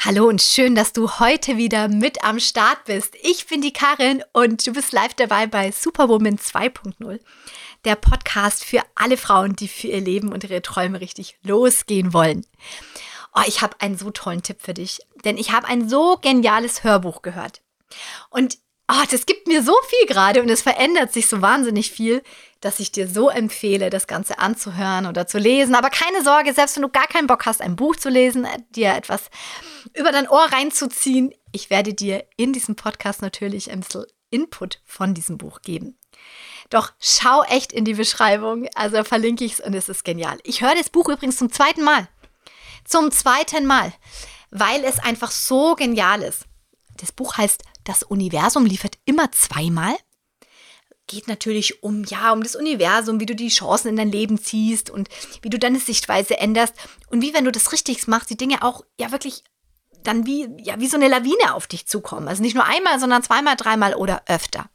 Hallo und schön, dass du heute wieder mit am Start bist. Ich bin die Karin und du bist live dabei bei Superwoman 2.0, der Podcast für alle Frauen, die für ihr Leben und ihre Träume richtig losgehen wollen. Oh, ich habe einen so tollen Tipp für dich, denn ich habe ein so geniales Hörbuch gehört. Und oh, das gibt mir so viel gerade und es verändert sich so wahnsinnig viel, dass ich dir so empfehle, das Ganze anzuhören oder zu lesen. Aber keine Sorge, selbst wenn du gar keinen Bock hast, ein Buch zu lesen, äh, dir etwas über dein Ohr reinzuziehen, ich werde dir in diesem Podcast natürlich ein bisschen Input von diesem Buch geben. Doch schau echt in die Beschreibung, also verlinke ich es und es ist genial. Ich höre das Buch übrigens zum zweiten Mal. Zum zweiten Mal, weil es einfach so genial ist. Das Buch heißt Das Universum liefert immer zweimal geht natürlich um, ja, um das Universum, wie du die Chancen in dein Leben ziehst und wie du deine Sichtweise änderst und wie, wenn du das richtig machst, die Dinge auch ja wirklich dann wie, ja, wie so eine Lawine auf dich zukommen. Also nicht nur einmal, sondern zweimal, dreimal oder öfter.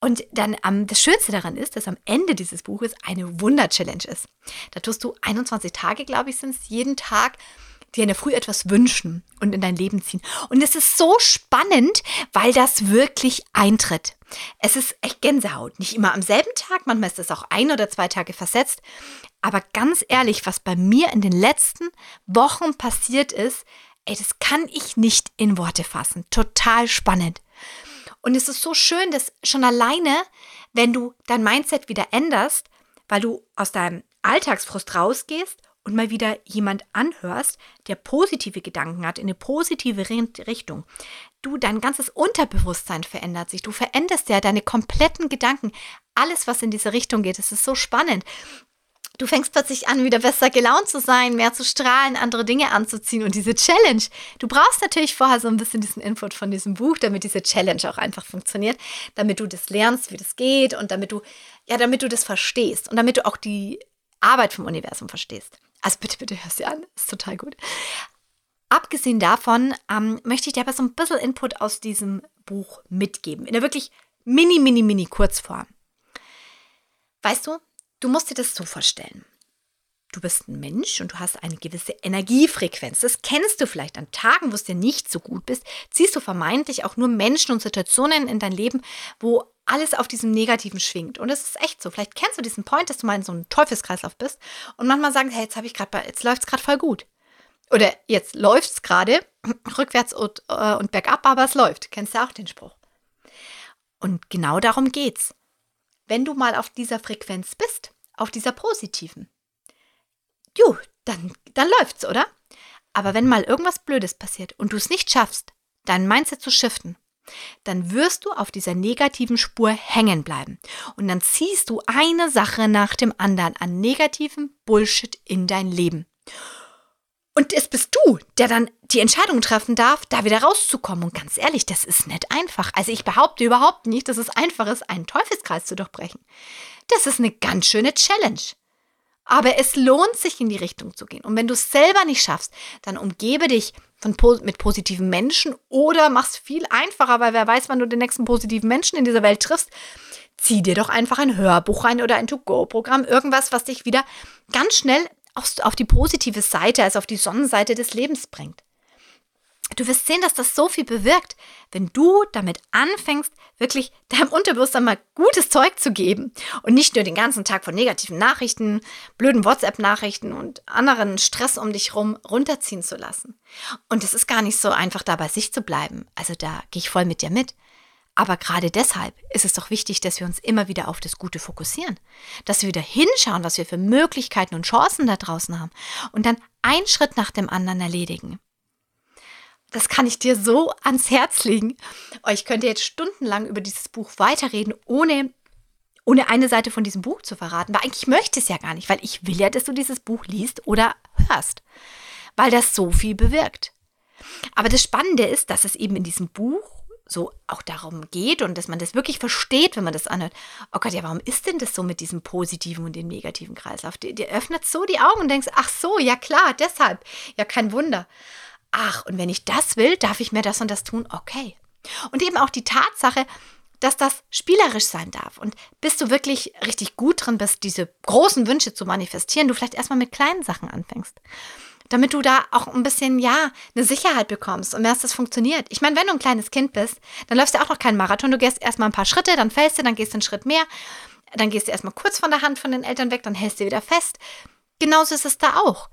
Und dann um, das Schönste daran ist, dass am Ende dieses Buches eine Wunder-Challenge ist. Da tust du 21 Tage, glaube ich, sind es, jeden Tag dir in der Früh etwas wünschen und in dein Leben ziehen. Und es ist so spannend, weil das wirklich eintritt. Es ist echt Gänsehaut. Nicht immer am selben Tag, manchmal ist es auch ein oder zwei Tage versetzt. Aber ganz ehrlich, was bei mir in den letzten Wochen passiert ist, ey, das kann ich nicht in Worte fassen. Total spannend. Und es ist so schön, dass schon alleine, wenn du dein Mindset wieder änderst, weil du aus deinem Alltagsfrust rausgehst und mal wieder jemand anhörst, der positive Gedanken hat, in eine positive Richtung. Du, dein ganzes Unterbewusstsein verändert sich. Du veränderst ja deine kompletten Gedanken. Alles, was in diese Richtung geht, das ist so spannend. Du fängst plötzlich an, wieder besser gelaunt zu sein, mehr zu strahlen, andere Dinge anzuziehen und diese Challenge. Du brauchst natürlich vorher so ein bisschen diesen Input von diesem Buch, damit diese Challenge auch einfach funktioniert, damit du das lernst, wie das geht und damit du, ja, damit du das verstehst und damit du auch die Arbeit vom Universum verstehst. Also bitte, bitte hörst dir an, ist total gut. Abgesehen davon ähm, möchte ich dir aber so ein bisschen Input aus diesem Buch mitgeben. In der wirklich mini, mini, mini Kurzform. Weißt du, du musst dir das so vorstellen. Du bist ein Mensch und du hast eine gewisse Energiefrequenz. Das kennst du vielleicht an Tagen, wo es dir nicht so gut bist. Ziehst du vermeintlich auch nur Menschen und Situationen in dein Leben, wo alles auf diesem Negativen schwingt. Und es ist echt so. Vielleicht kennst du diesen Point, dass du mal in so einem Teufelskreislauf bist und manchmal sagen, hey, jetzt habe ich gerade, jetzt läuft es gerade voll gut. Oder jetzt läuft es gerade rückwärts und, äh, und bergab, aber es läuft. Kennst du auch den Spruch? Und genau darum geht's. Wenn du mal auf dieser Frequenz bist, auf dieser positiven, ju, dann, dann läuft's, oder? Aber wenn mal irgendwas Blödes passiert und du es nicht schaffst, dein Mindset zu shiften, dann wirst du auf dieser negativen Spur hängen bleiben. Und dann ziehst du eine Sache nach dem anderen an negativen Bullshit in dein Leben. Und es bist du, der dann die Entscheidung treffen darf, da wieder rauszukommen. Und ganz ehrlich, das ist nicht einfach. Also ich behaupte überhaupt nicht, dass es einfach ist, einen Teufelskreis zu durchbrechen. Das ist eine ganz schöne Challenge. Aber es lohnt sich, in die Richtung zu gehen. Und wenn du es selber nicht schaffst, dann umgebe dich von, mit positiven Menschen oder mach's viel einfacher, weil wer weiß, wann du den nächsten positiven Menschen in dieser Welt triffst. Zieh dir doch einfach ein Hörbuch rein oder ein To-Go-Programm, irgendwas, was dich wieder ganz schnell auf, auf die positive Seite, also auf die Sonnenseite des Lebens bringt. Du wirst sehen, dass das so viel bewirkt, wenn du damit anfängst, wirklich deinem Unterbewusstsein mal gutes Zeug zu geben und nicht nur den ganzen Tag von negativen Nachrichten, blöden WhatsApp-Nachrichten und anderen Stress um dich rum runterziehen zu lassen. Und es ist gar nicht so einfach, da bei sich zu bleiben. Also da gehe ich voll mit dir mit. Aber gerade deshalb ist es doch wichtig, dass wir uns immer wieder auf das Gute fokussieren, dass wir wieder hinschauen, was wir für Möglichkeiten und Chancen da draußen haben und dann einen Schritt nach dem anderen erledigen das kann ich dir so ans Herz legen. Oh, ich könnte jetzt stundenlang über dieses Buch weiterreden, ohne, ohne eine Seite von diesem Buch zu verraten. Weil eigentlich möchte ich es ja gar nicht, weil ich will ja, dass du dieses Buch liest oder hörst. Weil das so viel bewirkt. Aber das Spannende ist, dass es eben in diesem Buch so auch darum geht und dass man das wirklich versteht, wenn man das anhört. Oh Gott, ja, warum ist denn das so mit diesem positiven und dem negativen Kreislauf? Dir, öffnet so die Augen und denkst, ach so, ja klar, deshalb. Ja, kein Wunder ach, und wenn ich das will, darf ich mir das und das tun, okay. Und eben auch die Tatsache, dass das spielerisch sein darf. Und bis du wirklich richtig gut drin bist, diese großen Wünsche zu manifestieren, du vielleicht erstmal mit kleinen Sachen anfängst. damit du da auch ein bisschen, ja, eine Sicherheit bekommst und merkst, das funktioniert. Ich meine, wenn du ein kleines Kind bist, dann läufst du auch noch keinen Marathon. Du gehst erstmal ein paar Schritte, dann fällst du, dann gehst du einen Schritt mehr, dann gehst du erstmal kurz von der Hand von den Eltern weg, dann hältst du wieder fest. Genauso ist es da auch.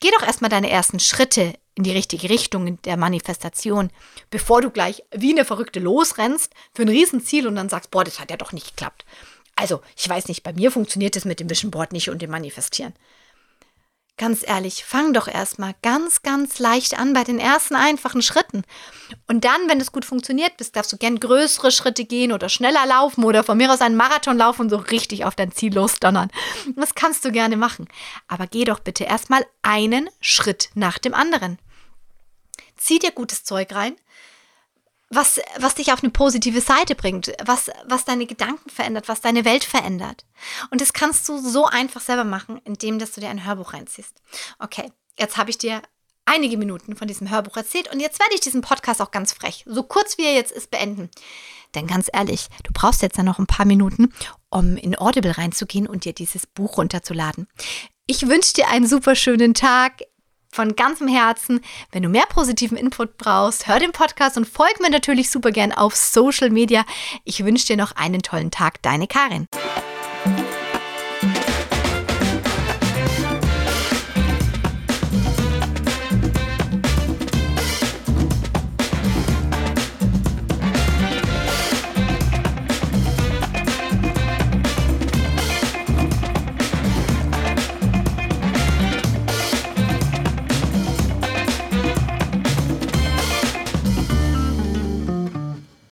Geh doch erstmal deine ersten Schritte in die richtige Richtung in der Manifestation, bevor du gleich wie eine Verrückte losrennst für ein Riesenziel und dann sagst, boah, das hat ja doch nicht geklappt. Also, ich weiß nicht, bei mir funktioniert das mit dem Vision Board nicht und dem Manifestieren. Ganz ehrlich, fang doch erstmal ganz, ganz leicht an bei den ersten einfachen Schritten. Und dann, wenn es gut funktioniert bist, darfst du gern größere Schritte gehen oder schneller laufen oder von mir aus einen Marathon laufen und so richtig auf dein Ziel losdonnern. Das kannst du gerne machen. Aber geh doch bitte erstmal einen Schritt nach dem anderen. Zieh dir gutes Zeug rein, was, was dich auf eine positive Seite bringt, was, was deine Gedanken verändert, was deine Welt verändert. Und das kannst du so einfach selber machen, indem dass du dir ein Hörbuch reinziehst. Okay, jetzt habe ich dir einige Minuten von diesem Hörbuch erzählt und jetzt werde ich diesen Podcast auch ganz frech, so kurz wie er jetzt ist, beenden. Denn ganz ehrlich, du brauchst jetzt ja noch ein paar Minuten, um in Audible reinzugehen und dir dieses Buch runterzuladen. Ich wünsche dir einen super schönen Tag von ganzem Herzen. Wenn du mehr positiven Input brauchst, hör den Podcast und folg mir natürlich super gern auf Social Media. Ich wünsche dir noch einen tollen Tag. Deine Karin.